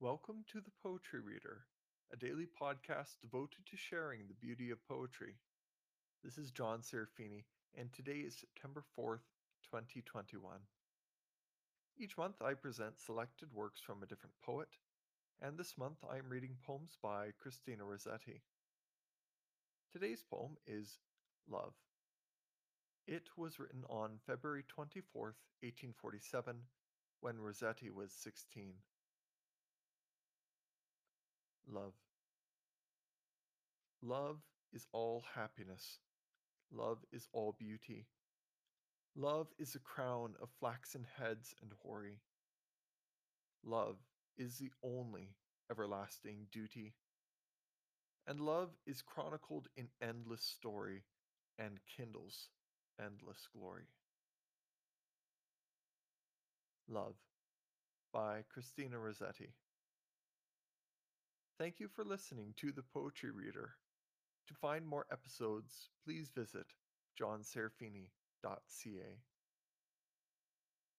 Welcome to the Poetry Reader, a daily podcast devoted to sharing the beauty of poetry. This is John Serafini, and today is September 4th, 2021. Each month I present selected works from a different poet, and this month I am reading poems by Christina Rossetti. Today's poem is Love. It was written on February 24th, 1847, when Rossetti was 16. Love. Love is all happiness. Love is all beauty. Love is a crown of flaxen heads and hoary. Love is the only everlasting duty. And love is chronicled in endless story and kindles endless glory. Love by Christina Rossetti. Thank you for listening to The Poetry Reader. To find more episodes, please visit johnserafini.ca.